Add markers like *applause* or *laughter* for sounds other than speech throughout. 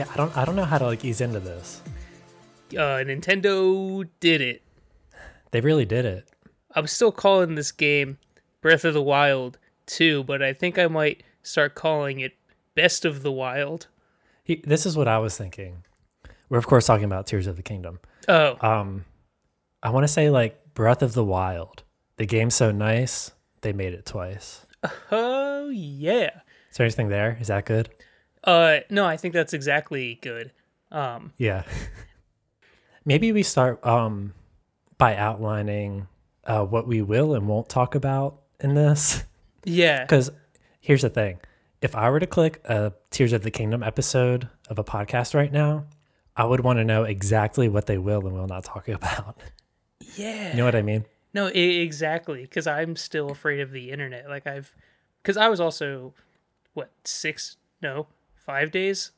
Yeah, I don't I don't know how to like ease into this. Uh, Nintendo did it. They really did it. I'm still calling this game Breath of the Wild 2, but I think I might start calling it Best of the Wild. He, this is what I was thinking. We're of course talking about Tears of the Kingdom. Oh, Um, I want to say like Breath of the Wild. The game's so nice, they made it twice. *laughs* oh yeah. Is there anything there? Is that good? Uh, no, I think that's exactly good. Um, Yeah. *laughs* Maybe we start um by outlining uh, what we will and won't talk about in this. yeah, Because here's the thing: if I were to click a Tears of the Kingdom episode of a podcast right now, I would want to know exactly what they will and will not talk *laughs* about. yeah. You know what I mean? No, I- exactly. Because I'm still afraid of the internet. Like I've, because I was also, what six? No, five days,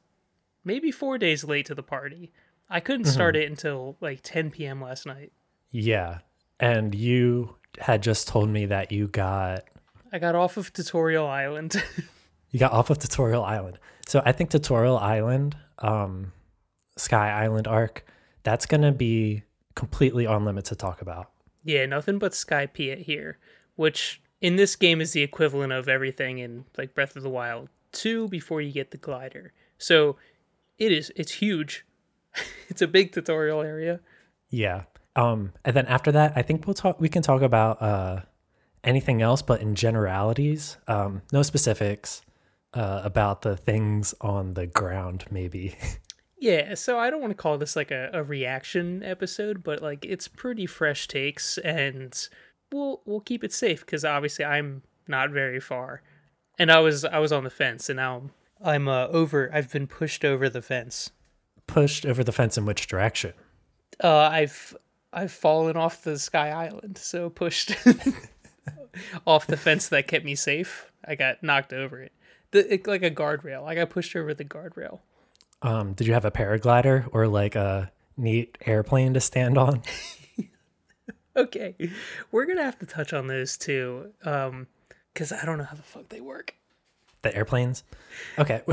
maybe four days late to the party. I couldn't start it until like 10 p.m. last night. Yeah. And you had just told me that you got I got off of Tutorial Island. *laughs* you got off of Tutorial Island. So I think Tutorial Island, um, Sky Island arc, that's gonna be completely on limit to talk about. yeah, nothing but Sky Piet here, which in this game is the equivalent of everything in like Breath of the Wild 2 before you get the glider. So it is it's huge. *laughs* it's a big tutorial area. Yeah. Um, and then after that, I think we'll talk. We can talk about uh, anything else, but in generalities, um, no specifics uh, about the things on the ground. Maybe. *laughs* Yeah, so I don't want to call this like a, a reaction episode, but like it's pretty fresh takes and we'll we'll keep it safe because obviously I'm not very far. And I was I was on the fence and now I'm uh, over I've been pushed over the fence. Pushed over the fence in which direction? Uh I've I've fallen off the Sky Island, so pushed *laughs* off the fence that kept me safe. I got knocked over it. The it, like a guardrail. Like I got pushed over the guardrail. Um, did you have a paraglider or like a neat airplane to stand on? *laughs* Okay, we're gonna have to touch on those too, um, because I don't know how the fuck they work. The airplanes? Okay. *laughs*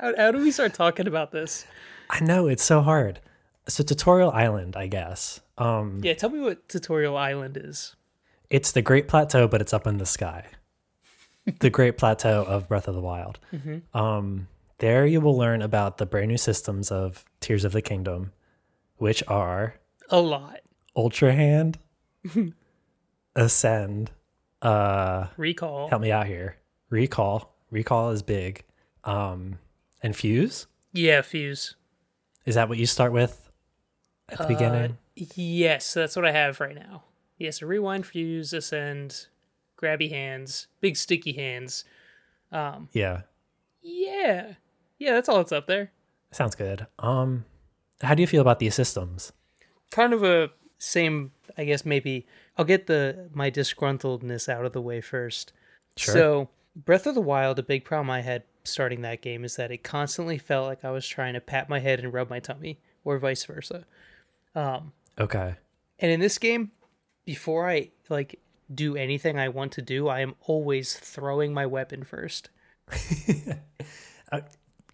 How, how do we start talking about this? I know it's so hard. So Tutorial Island, I guess. Um, Yeah, tell me what Tutorial Island is. it's the Great Plateau, but it's up in the sky. the Great Plateau of Breath of the Wild. Um, there you will learn about the brand new systems of Tears of the Kingdom, which are A lot. Ultra Hand, *laughs* Ascend. Uh, Recall. help me out here. Recall. Recall is big. Um, and Fuse. Yeah, fuse. Is that what you start with at the beginning? Yes, that's what I have right now. Yes, a rewind, fuse, ascend, grabby hands, big sticky hands. Um, Yeah. yeah, yeah, that's all that's up there. Sounds good. Um, how do you feel about these systems? kind of a same i guess maybe i'll get the my disgruntledness out of the way first Sure. so breath of the wild a big problem i had starting that game is that it constantly felt like i was trying to pat my head and rub my tummy or vice versa um, Okay. and in this game before i like do anything i want to do i am always throwing my weapon first *laughs* uh,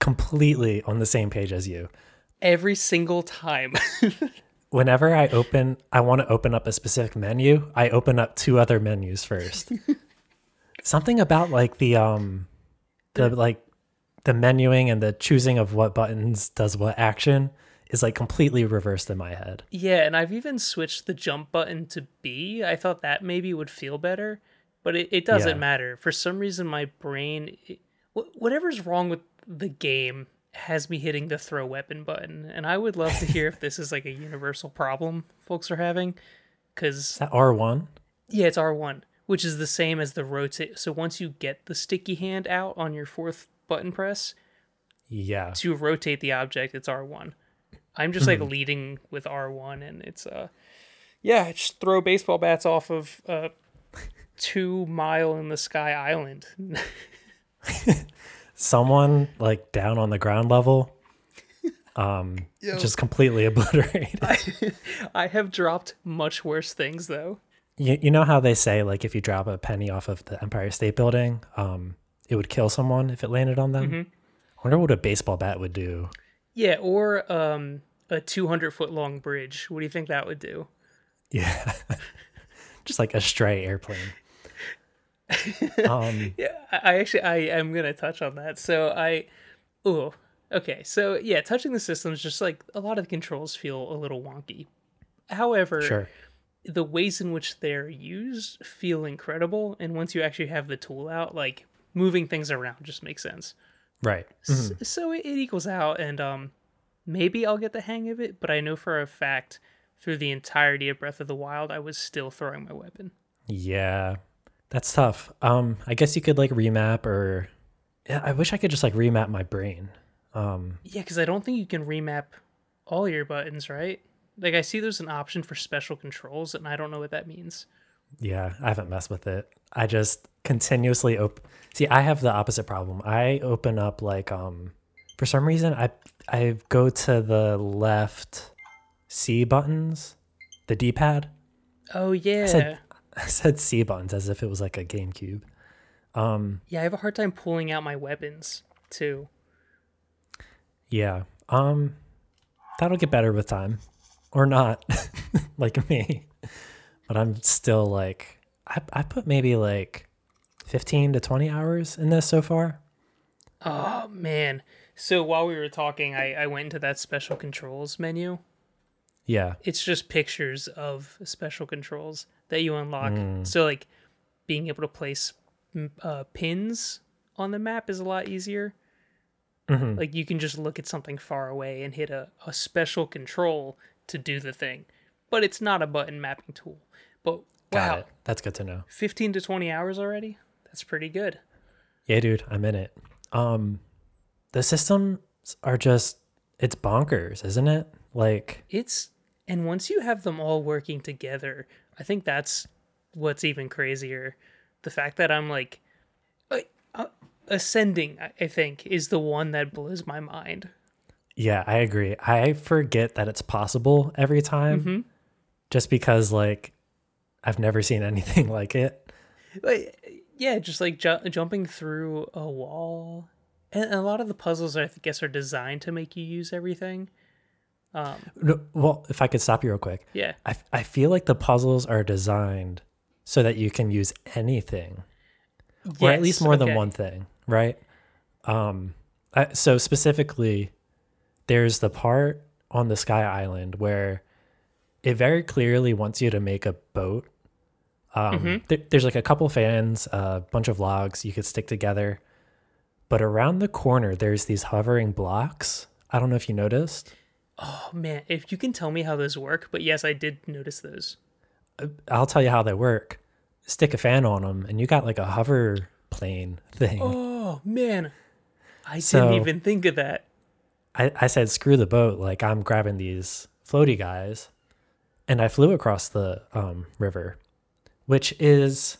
Completely on the same page as you. every single time *laughs* Whenever I open, I want to open up a specific menu. I open up two other menus first. *laughs* Something about like the um, the like the menuing and the choosing of what buttons does what action is like completely reversed in my head. Yeah, and I've even switched the jump button to B. I thought that maybe would feel better, but it, it doesn't Yeah. matter. For some reason, my brain, it, whatever's wrong with the game, has me hitting the throw weapon button. And I would love to hear if this is like a universal problem folks are having. Because, Is that R one? yeah, it's R1, which is the same as the rotate. So once you get the sticky hand out on your fourth button press, Yeah. to rotate the object, it's R1. I'm just like leading with R1, and it's uh, yeah, just throw baseball bats off of uh, two mile in the sky island. *laughs* *laughs* Someone like down on the ground level, *laughs* um, just completely *laughs* obliterated. I have dropped much worse things though. You, you know how they say like if you drop a penny off of the Empire State Building, um, it would kill someone if it landed on them. I wonder what a baseball bat would do. Yeah, or um, a 200 foot long bridge. What do you think that would do? Yeah. *laughs* Just like a stray airplane. *laughs* um, *laughs* Yeah, I actually I am gonna touch on that. So I, oh, okay. So yeah, touching the systems, just like a lot of the controls feel a little wonky. However, sure. the ways in which they're used feel incredible, and once you actually have the tool out, like moving things around just makes sense. Right. S- So it, it equals out, and um, maybe I'll get the hang of it. But I know for a fact, through the entirety of Breath of the Wild, I was still throwing my weapon. Yeah. That's tough. Um, I guess you could like remap or yeah, I wish I could just like remap my brain. Um, Yeah, because I don't think you can remap all your buttons, right? Like I see there's an option for special controls, and I don't know what that means. yeah, I haven't messed with it. I just continuously open. See, I have the opposite problem. I open up like um, for some reason I I go to the left C buttons, the D pad. Oh yeah, said- *laughs* I said C buttons as if it was like a GameCube. Um, yeah. I have a hard time pulling out my weapons too. yeah. Um, that'll get better with time, or not, *laughs* like me. But I'm still like I I put maybe like fifteen to twenty hours in this so far. Oh man. So while we were talking, I, I went into that special controls menu. Yeah. It's just pictures of special controls that you unlock. So like being able to place uh, pins on the map is a lot easier. Mhm. Like you can just look at something far away and hit a, a special control to do the thing. But it's not a button mapping tool. But Got wow, it. That's good to know. 15 to 20 hours already? That's pretty good. Yeah, dude, I'm in it. Um, the systems are just it's bonkers, isn't it? Like, It's and once you have them all working together, I think that's what's even crazier. The fact that I'm like uh, ascending, I- think, is the one that blows my mind. yeah, I agree. I forget that it's possible every time, Mhm. just because like I've never seen *laughs* anything like it. Like, yeah, just like ju- jumping through a wall, and a lot of the puzzles I guess are designed to make you use everything. Um, No, well, if I could stop you real quick, yeah, I I feel like the puzzles are designed so that you can use anything. or at least Yes, more than one thing, right? Um, I, so specifically, there's the part on the Sky Island where it very clearly wants you to make a boat. Um, Mm-hmm. there- there's like a couple fans, a bunch of logs you could stick together, but around the corner there's these hovering blocks. I don't know if you noticed. Oh man, if you can tell me how those work, but yes, I did notice those. I'll tell you how they work. Stick a fan on them, and you got like a hover plane thing. Oh man, I So- didn't even think of that. I, I said, screw the boat. Like, I'm grabbing these floaty guys. And I flew across the um, river, which is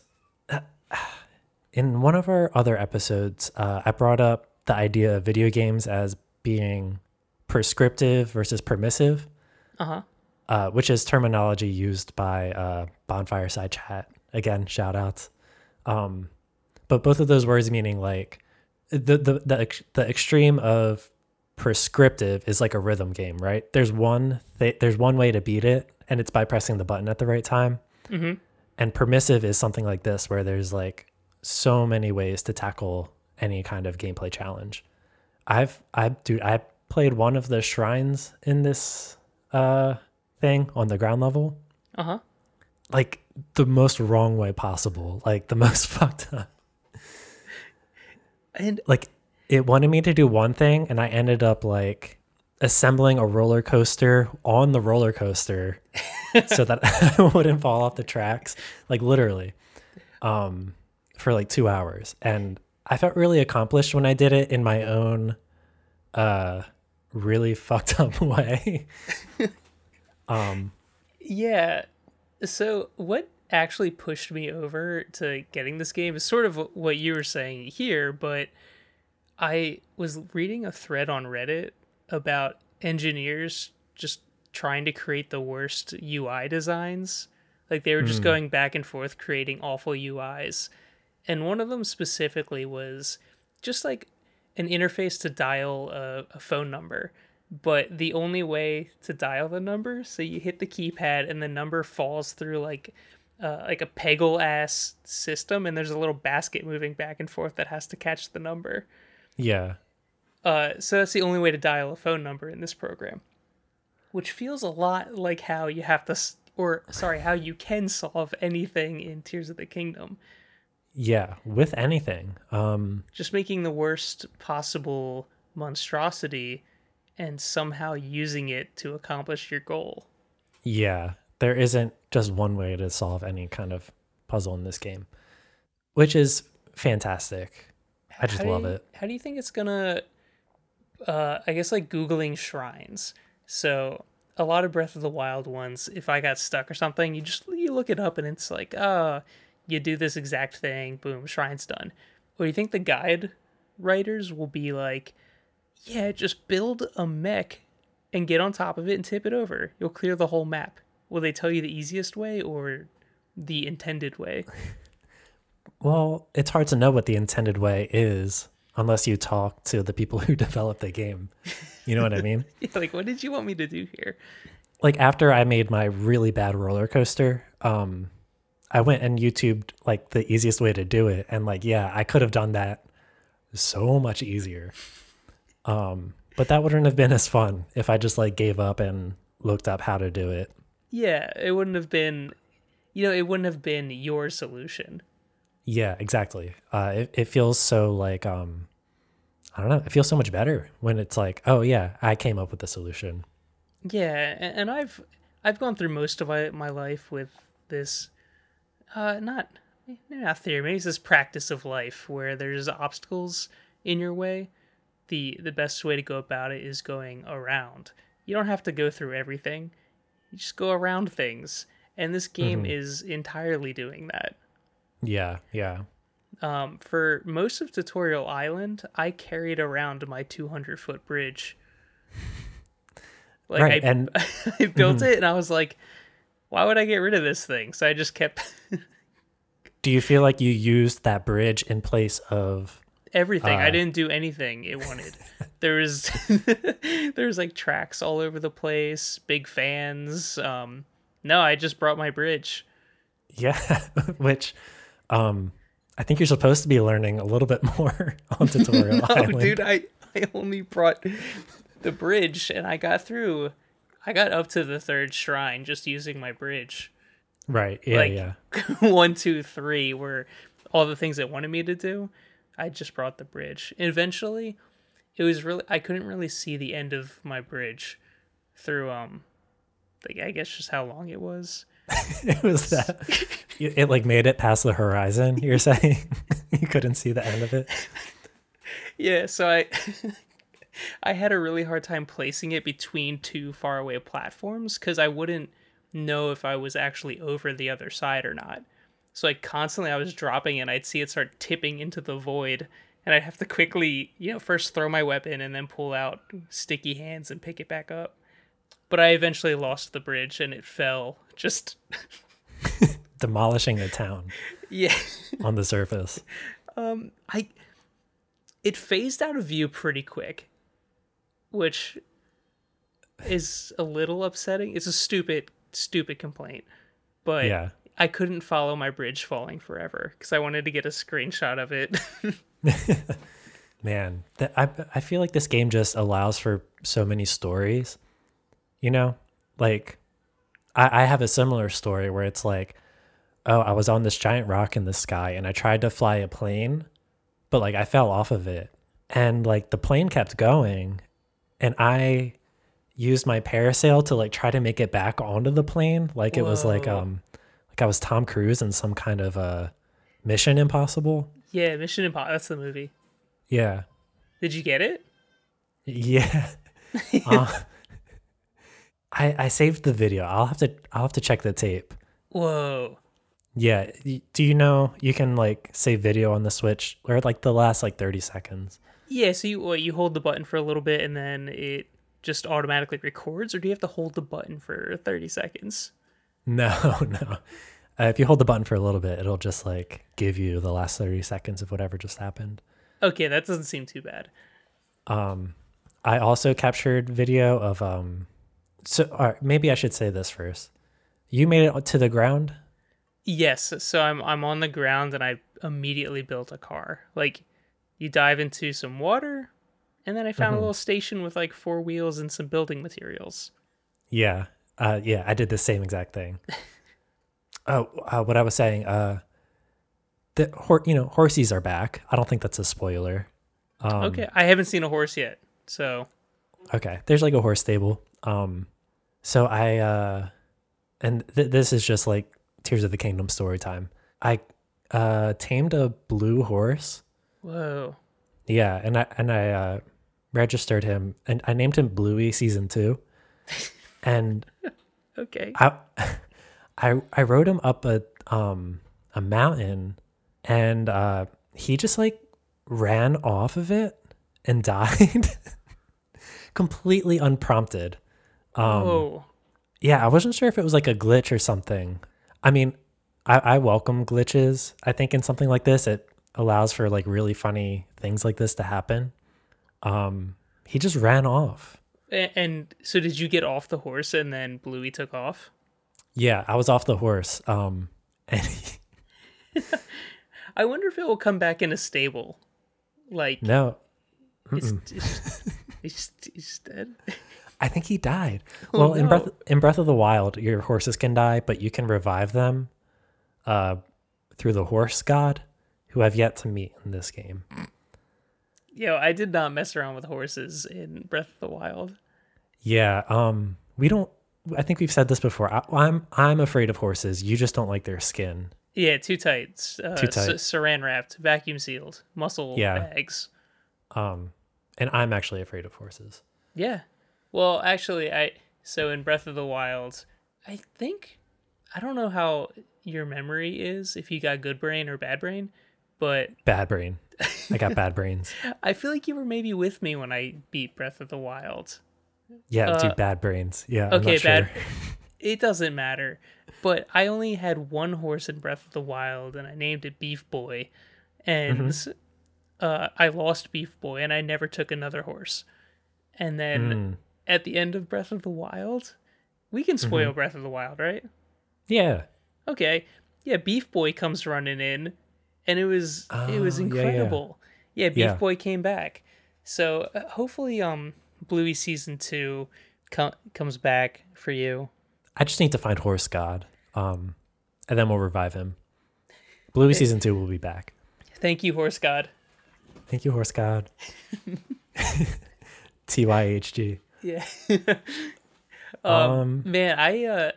in one of our other episodes, uh, I brought up the idea of video games as being prescriptive versus permissive, Uh huh. uh, which is terminology used by uh, Bonfire Side Chat. Again, shout outs. Um, but both of those words meaning like the, the, the, the extreme of prescriptive is like a rhythm game, right? There's one th- there's one way to beat it, and it's by pressing the button at the right time. Mm-hmm. And permissive is something like this, where there's like so many ways to tackle any kind of gameplay challenge. I've I dude I played one of the shrines in this uh thing on the ground level, Uh huh. like the most wrong way possible, like the *laughs* most fucked up. And like it wanted me to do one thing and I ended up like assembling a roller coaster on the roller coaster *laughs* so that *laughs* I wouldn't fall off the tracks. Like literally. Um for like 2 hours. And I felt really accomplished when I did it in my own uh really *laughs* fucked up *laughs* way *laughs* um yeah, so what actually pushed me over to getting this game is sort of what you were saying here, but I was reading a thread on Reddit about engineers just trying to create the worst UI designs. Like they were just going back and forth creating awful UIs. And one of them specifically was just like an interface to dial a, a phone number, but the only way to dial the number, so you hit the keypad and the number falls through like uh, like a peggle ass system, and there's a little basket moving back and forth that has to catch the number. Yeah. Uh, so that's the only way to dial a phone number in this program, which feels a lot like how you have to, or sorry, how you can solve anything in Tears of the Kingdom. Yeah, with anything. Um Just making the worst possible monstrosity and somehow using it to accomplish your goal. yeah, there isn't just one way to solve any kind of puzzle in this game, which is fantastic. I just How love you- it. How do you think it's gonna? Uh, I guess like googling shrines. So a lot of Breath of the Wild ones, if I got stuck or something, you just you look it up and it's like, oh, you do this exact thing, boom, shrine's done. Or do you think the guide writers will be like, yeah, just build a mech and get on top of it and tip it over. You'll clear the whole map. Will they tell you the easiest way or the intended way? *laughs* Well, it's hard to know what the intended way is unless you talk to the people *laughs* who developed the game. You know what I mean? *laughs* yeah, like, what did you want me to do here? like after I made my really bad roller coaster, um, I went and YouTubed like the easiest way to do it, and like yeah, I could have done that so much easier. Um, but that wouldn't have been as fun if I just like gave up and looked up how to do it. Yeah, it wouldn't have been, you know, it wouldn't have been your solution. Yeah, exactly. Uh, it it feels so like um, I don't know. It feels so much better when it's like, oh yeah, I came up with the solution. Yeah, and I've I've gone through most of my, my life with this, uh, not not theory, maybe it's this practice of life where there's obstacles in your way. the The best way to go about it is going around. You don't have to go through everything. You just go around things, and this game is entirely doing that. Yeah, yeah. Um, for most of Tutorial Island, I carried around my 200 foot bridge. *laughs* Like Right, I, and- *laughs* I built *laughs* it, and I was like, "Why would I get rid of this thing?" So I just kept *laughs* Do you feel like you used that bridge in place of everything. I Uh. didn't do anything it wanted. *laughs* there was *laughs* there was like tracks all over the place, big fans. Um, no, I just brought my bridge. Yeah, which um I think you're supposed to be learning a little bit more on tutorial Oh, island. dude, I I only brought the bridge, and I got through. I got up to the third shrine just using my bridge. Right. Yeah, like yeah. *laughs* one, two, three were all the things it wanted me to do. I just brought the bridge. Eventually, it was really I couldn't really see the end of my bridge through um, like I guess just how long it was. *laughs* It was that *laughs* it, it like made it past the horizon, you're saying? you couldn't see the end of it. Yeah, so I I had a really hard time placing it between two faraway platforms because I wouldn't know if I was actually over the other side or not. So like constantly I was dropping it and I'd see it start tipping into the void and I'd have to quickly, you know, first throw my weapon and then pull out sticky hands and pick it back up. But I eventually lost the bridge and it fell just *laughs* Demolishing the town yeah. *laughs* on the surface. Um I it phased out of view pretty quick, which is a little upsetting. It's a stupid, stupid complaint, but Yeah. I couldn't follow my bridge falling forever because I wanted to get a screenshot of it. *laughs* Man, that I I feel like this game just allows for so many stories. You know? Like I, I have a similar story where it's like, oh, I was on this giant rock in the sky and I tried to fly a plane, but like I fell off of it. And like the plane kept going and I used my parasail to like try to make it back onto the plane. Like it was like um like I was Tom Cruise in some kind of uh Mission Impossible. yeah, Mission Impossible. That's the movie. Yeah. Did you get it? Yeah. *laughs* Uh, I I saved the video. I'll have to I'll have to check the tape. Whoa. Yeah. Do you know you can like save video on the Switch or like the last like 30 seconds? Yeah. So you what, you hold the button for a little bit and then it just automatically records, or do you have to hold the button for thirty seconds? No, *laughs* no. Uh, if you hold the button for a little bit, it'll just like give you the last 30 seconds of whatever just happened. Okay, that doesn't seem too bad. Um, I also captured video of um so or maybe I should say this first. You made it to the ground? Yes, so I'm I'm on the ground and I immediately built a car. Like you dive into some water and then I found a little station with like four wheels and some building materials. Yeah. Uh yeah, I did the same exact thing. *laughs* oh, uh, what I was saying, uh the hor- you know, horsies are back. I don't think that's a spoiler. Um, okay, I haven't seen a horse yet. So, Okay, there's like a horse stable. Um, so I uh, and th- this is just like Tears of the Kingdom story time. I uh tamed a blue horse. Whoa. Yeah, and I and I uh, registered him, and I named him Bluey Season Two. *laughs* and Okay. I *laughs* I I rode him up a um a mountain, and uh, he just like ran off of it and *laughs* died, completely unprompted. Um, whoa. Yeah, I wasn't sure if it was like a glitch or something. I mean, I, I welcome glitches. I think in something like this, it allows for like really funny things like this to happen. Um, he just ran off. And so did you get off the horse and then Bluey took off? Yeah, I was off the horse. Um, *laughs* and he, I wonder if it will come back in a stable. Like no, it's, it's *laughs* dead. I think he died. Oh, well, in Breath in Breath of the Wild, your horses can die, but you can revive them uh, through the horse god, who I've yet to meet in this game. Yo, I did not mess around with horses in Breath of the Wild. Yeah, um, we don't. I think we've said this before. I, I'm I'm afraid of horses. You just don't like their skin. Yeah, too tight. Uh, Too s- tight. saran wrapped, vacuum sealed, muscle Yeah. bags. Um, and I'm actually afraid of horses. Yeah. Well, actually, I so in Breath of the Wild, I think I don't know how your memory is if you got good brain or bad brain, but Bad brain. I got bad brains. *laughs* I feel like you were maybe with me when I beat Breath of the Wild. Yeah, Uh, dude, bad brains. Yeah. I'm Okay, not sure. bad. *laughs* It doesn't matter. But I only had one horse in Breath of the Wild, and I named it Beef Boy, and Mm-hmm. uh, I lost Beef Boy, and I never took another horse. And then Mm. at the end of Breath of the Wild, we can Mm-hmm. spoil Breath of the Wild, right? Yeah. Okay, yeah, Beef Boy comes running in, and it was it was Oh, yeah, yeah. incredible. Yeah, Beef Yeah. Boy came back. So uh, hopefully, um, Bluey season two co- comes back for you. I just need to find Horse God. Um, and then we'll revive him. Bluey season two will be back. Thank you, Horse God. Thank you, Horse God. *laughs* T Y H G. Yeah. *laughs* Um, Man, I uh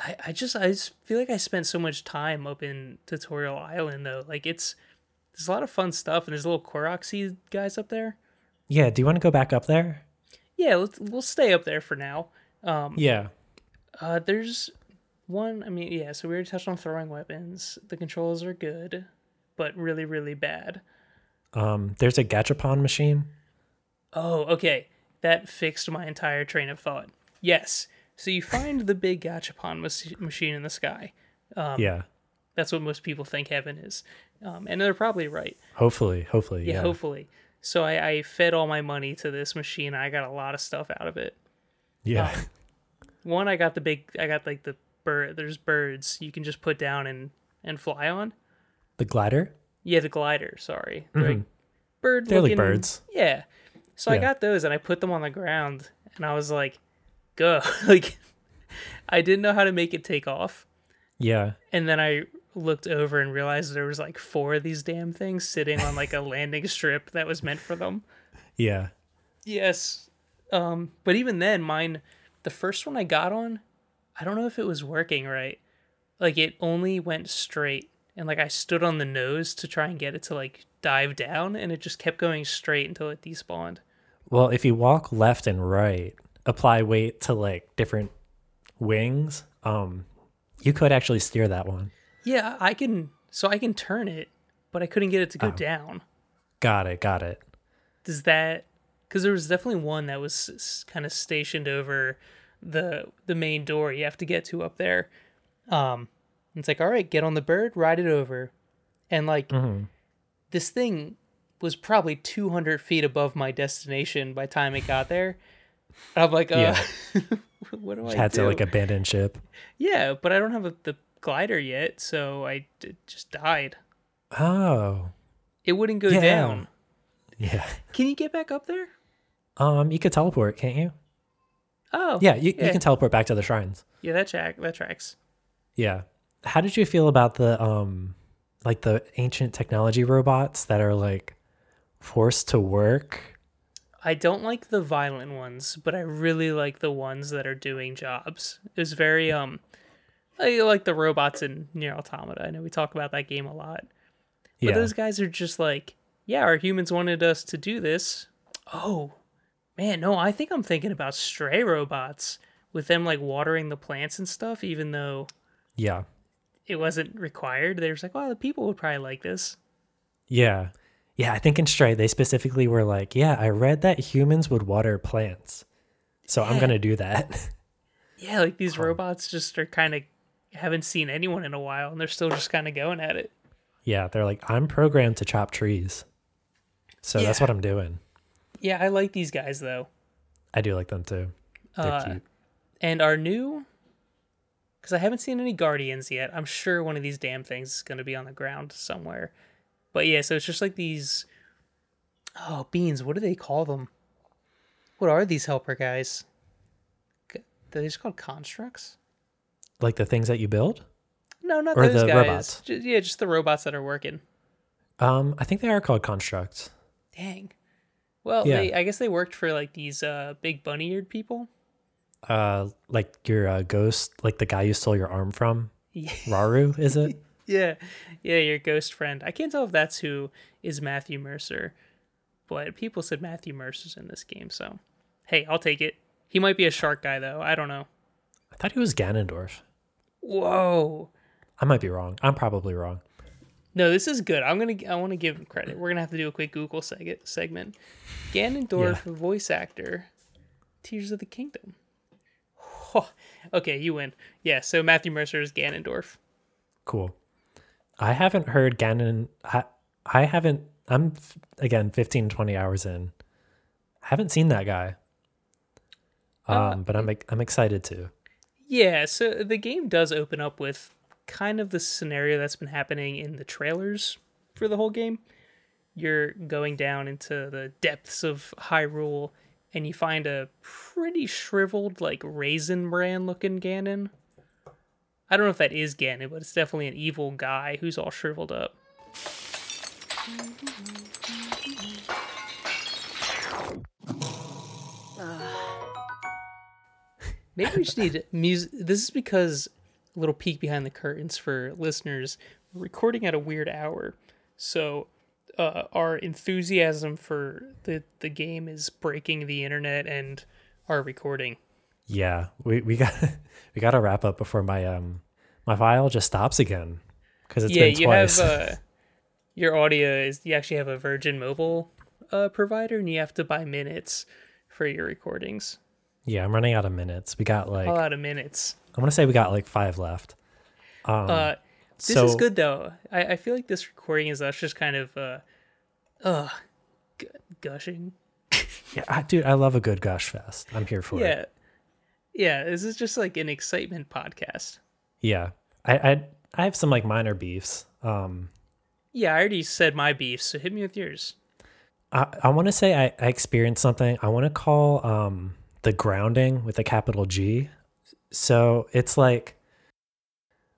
I, I just I just feel like I spent so much time up in Tutorial Island though. Like it's there's a lot of fun stuff and there's little Koroxy guys up there. yeah. Do you want to go back up there? Yeah, let's we'll stay up there for now. Um Yeah. uh there's one I mean, yeah, so we already touched on throwing weapons. The controls are good, but really, really bad. Um, there's a Gachapon machine. Oh, okay. That fixed my entire train of thought. Yes. So you find the big gachapon mas- machine in the sky. Um, yeah. That's what most people think heaven is. Um, and they're probably right. Hopefully, hopefully. Yeah, Yeah. hopefully. So I, I fed all my money to this machine. I got a lot of stuff out of it. yeah. One, I got the big, I got like the bird. There's birds you can just put down and and fly on. the glider. Yeah, the glider. Sorry, They're like bird. Mm-hmm. They're like birds. Yeah. So I got those and I put them on the ground and I was like, go. *laughs* like I didn't know how to make it take off. Yeah. And then I looked over and realized there was like four of these damn things sitting on like a *laughs* landing strip that was meant for them. Yeah. Yes. Um, but even then, mine, the first one I got on, I don't know if it was working right. Like it only went straight, and like I stood on the nose to try and get it to like dive down, and it just kept going straight until it despawned. Well, if you walk left and right, apply weight to like different wings, um, you could actually steer that one. Yeah, I can. So I can turn it, but I couldn't get it to go Oh. down. Got it. Got it. Does that? Because there was definitely one that was kind of stationed over the the main door you have to get to up there. Um, it's like, all right, get on the bird, ride it over, and like Mm-hmm. this thing was probably 200 feet above my destination by the time it got there. I'm like, uh, Yeah. *laughs* what do I Had do? to like abandon ship. yeah, but I don't have a, the glider yet, so I d- just died. Oh, It wouldn't go Yeah. down. yeah. Can you get back up there? Um, you could teleport, can't you? Oh, Yeah, you, Yeah. you can teleport back to the shrines. yeah. That track, that tracks. Yeah. How did you feel about the um like the ancient technology robots that are like forced to work? I don't like the violent ones, but I really like the ones that are doing jobs. It was very um, I like the robots in NieR Automata. I know we talk about that game a lot, but Yeah. those guys are just like, yeah, our humans wanted us to do this. Oh, man, no, I think I'm thinking about stray robots with them like watering the plants and stuff, even though yeah. it wasn't required. They were just like, well, the people would probably like this. Yeah. Yeah, I think in Stray they specifically were like, yeah, I read that humans would water plants. So I'm going to do that. *laughs* Yeah, like these robots just are kind of haven't seen anyone in a while, and they're still just kind of going at it. yeah, they're like, I'm programmed to chop trees. So that's what I'm doing. Yeah, I like these guys though. I do like them too. Uh. And our new, because I haven't seen any Guardians yet. I'm sure one of these damn things is going to be on the ground somewhere. But yeah, so it's just like these. Oh, beans. What do they call them? What are these helper guys? G- Are they just called constructs? Like the things that you build? No, not Or those the guys. robots? Ju- yeah, just the robots that are working. Um, I think they are called constructs. Dang. Well, Yeah. they I guess they worked for like these uh big bunny-eared people. Uh, like your uh, ghost, like the guy you stole your arm from. *laughs* Yeah. Rauru, is it? *laughs* Yeah, yeah, your ghost friend. I can't tell if that's who is Matthew Mercer, but people said Matthew Mercer's in this game, so hey, I'll take it. He might be a shark guy though. I don't know. I thought he was Ganondorf. Whoa. I might be wrong. I'm probably wrong. No, this is good. I'm gonna. I want to give him credit. We're gonna have to do a quick Google seg- segment. Ganondorf, voice actor, Tears of the Kingdom. okay, you win. Yeah. So Matthew Mercer is Ganondorf. Cool. I haven't heard Ganon. I, I haven't. I'm again 15, 20 hours in. I haven't seen that guy. Um, Uh, but I'm I'm excited to. Yeah, so the game does open up with kind of the scenario that's been happening in the trailers for the whole game. You're going down into the depths of Hyrule and you find a pretty shriveled, like raisin bran looking Ganon. I don't know if that is Ganon, but it's definitely an evil guy who's all shriveled up. *laughs* Maybe we just need music. This is because a little peek behind the curtains for listeners. We're recording at a weird hour, so uh, our enthusiasm for the the game is breaking the internet and our recording. Yeah, we we got *laughs* we got to wrap up before my um my file just stops again because it's yeah, been you twice. have *laughs* uh, your audio is you actually have a Virgin Mobile uh, provider, and you have to buy minutes for your recordings. yeah, I'm running out of minutes. We got like A lot of minutes. I'm gonna say we got like five left. Um, Uh, this so is good though. I, I feel like this recording is us just kind of uh, uh, gu- gushing. *laughs* yeah, I, dude, I love a good gush fest. I'm here for it. Yeah. This is just like an excitement podcast. Yeah, I I I have some like minor beefs. Um, Yeah, I already said my beefs, so hit me with yours. I, I want to say I, I experienced something I want to call um, the grounding with a capital G. So it's like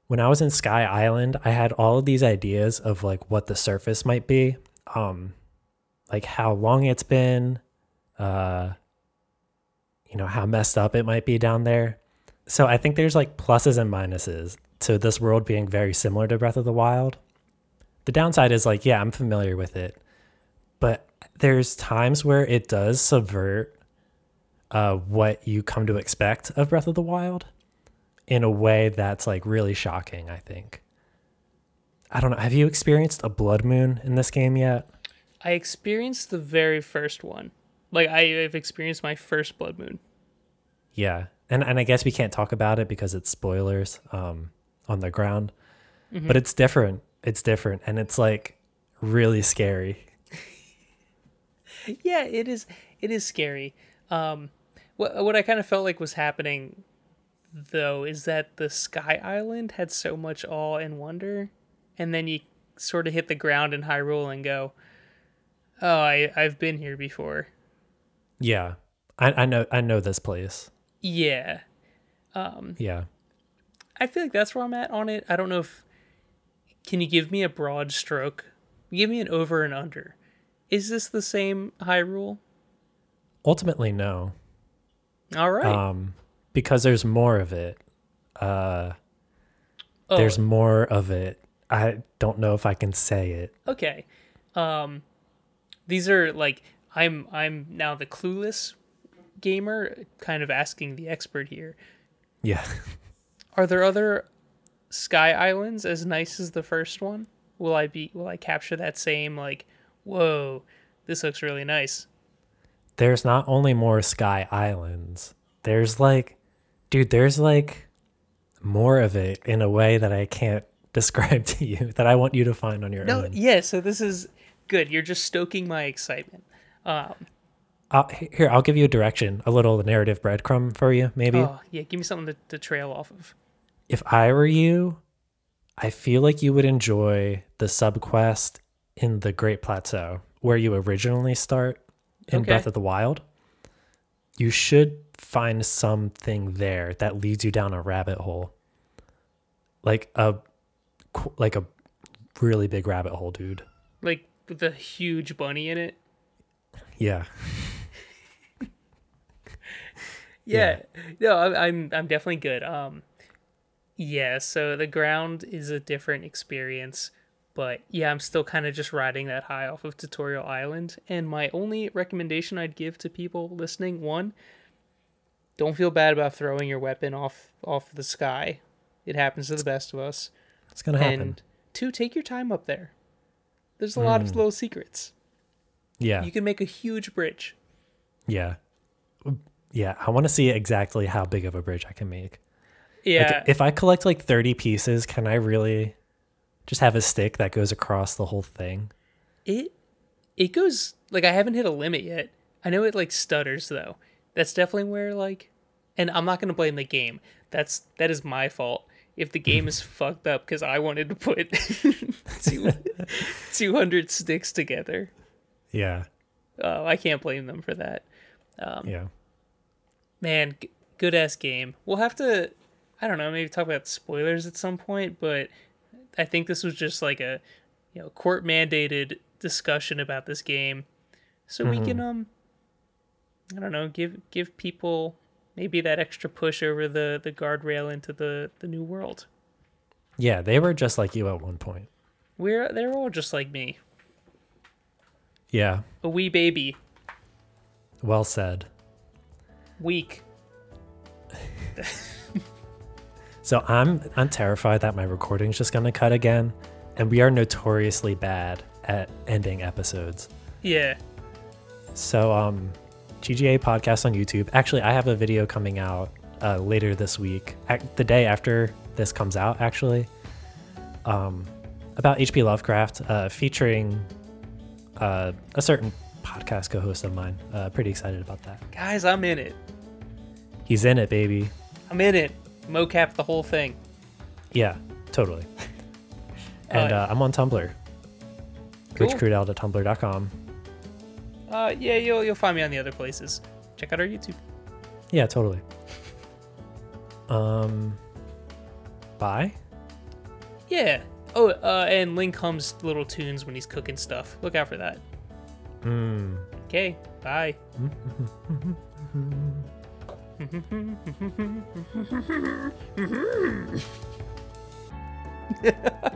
when I was in Sky Island, I had all of these ideas of like what the surface might be, um, like how long it's been, uh, you know, how messed up it might be down there. So I think there's like pluses and minuses to this world being very similar to Breath of the Wild. The downside is like, yeah, I'm familiar with it but there's times where it does subvert uh, what you come to expect of Breath of the Wild in a way that's like really shocking, I think. I don't know. Have you experienced a blood moon in this game yet? I experienced the very first one. Like I have experienced my first blood moon. Yeah. And and I guess we can't talk about it because it's spoilers um on the ground. But it's different. It's different and it's like really scary. *laughs* yeah, it is. It is scary. Um, what what I kind of felt like was happening, though, is that the Sky Island had so much awe and wonder, and then you sort of hit the ground in Hyrule and go, "Oh, I I've been here before." Yeah, I, I know. I know this place. Yeah, Yeah. I feel like that's where I'm at on it. I don't know if can you give me a broad stroke? Give me an over and under. Is this the same Hyrule? Ultimately, no. All right. Um, because there's more of it. Uh, oh, there's more of it. I don't know if I can say it. okay. Um, these are like I'm I'm now the clueless gamer, kind of asking the expert here. Yeah. *laughs* Are there other sky islands as nice as the first one? Will I be will I capture that same like, whoa, this looks really nice? there's not only more sky islands. There's like, dude, there's like more of it in a way that I can't *laughs* describe to you that I want you to find on your No, own. yeah. So this is good. You're just stoking my excitement. Um, I'll, here, I'll give you a direction, a little narrative breadcrumb for you, maybe. oh yeah, give me something to, to trail off of. If I were you, I feel like you would enjoy the subquest in the Great Plateau where you originally start in Okay. Breath of the Wild. You should find something there that leads you down a rabbit hole. Like a like a really big rabbit hole, dude. Like with the huge bunny in it. *laughs* Yeah. Yeah. No, I'm, I'm I'm definitely good. Um, yeah. So the ground is a different experience, but yeah, I'm still kind of just riding that high off of Tutorial Island. And my only recommendation I'd give to people listening: one, don't feel bad about throwing your weapon off off the sky. It happens to the best of us. It's going to happen. And two, take your time up there. There's a lot of little secrets. Yeah. You can make a huge bridge. yeah. Yeah, I want to see exactly how big of a bridge I can make. Yeah. Like, if I collect like 30 pieces, can I really just have a stick that goes across the whole thing? It it goes like I haven't hit a limit yet. I know it like stutters though. That's definitely where like and I'm not going to blame the game. That's that is my fault. If the game is *laughs* fucked up cuz I wanted to put *laughs* *laughs* 200 sticks together. Yeah. Oh, I can't blame them for that. Yeah. Man, g- good ass game. We'll have to I don't know, maybe talk about spoilers at some point, but I think this was just like a you know, court mandated discussion about this game. So we can um I don't know, give give people maybe that extra push over the the guardrail into the the new world. Yeah, they were just like you at one point. We're they're all just like me. Yeah. A wee baby, Well said. weak. So I'm I'm terrified that my recording's just gonna cut again, and we are notoriously bad at ending episodes. Yeah. So um, GGA podcast on YouTube. Actually, I have a video coming out uh, later this week, the day after this comes out. Actually, um, about H.P. Lovecraft, uh, featuring uh, a certain podcast co-host of mine. Uh, pretty excited about that. Guys, I'm in it. He's in it, baby. I'm in it. Mocap the whole thing. Yeah, totally. *laughs* and Uh, uh, I'm on Tumblr. Cool. richcrudel.tumblr.com. Uh yeah, you'll you'll find me on the other places. Check out our YouTube. Yeah, totally. Um, bye. Yeah. Oh, uh, and Link hums little tunes when he's cooking stuff. Look out for that. Mm. Okay, bye. *laughs* *laughs*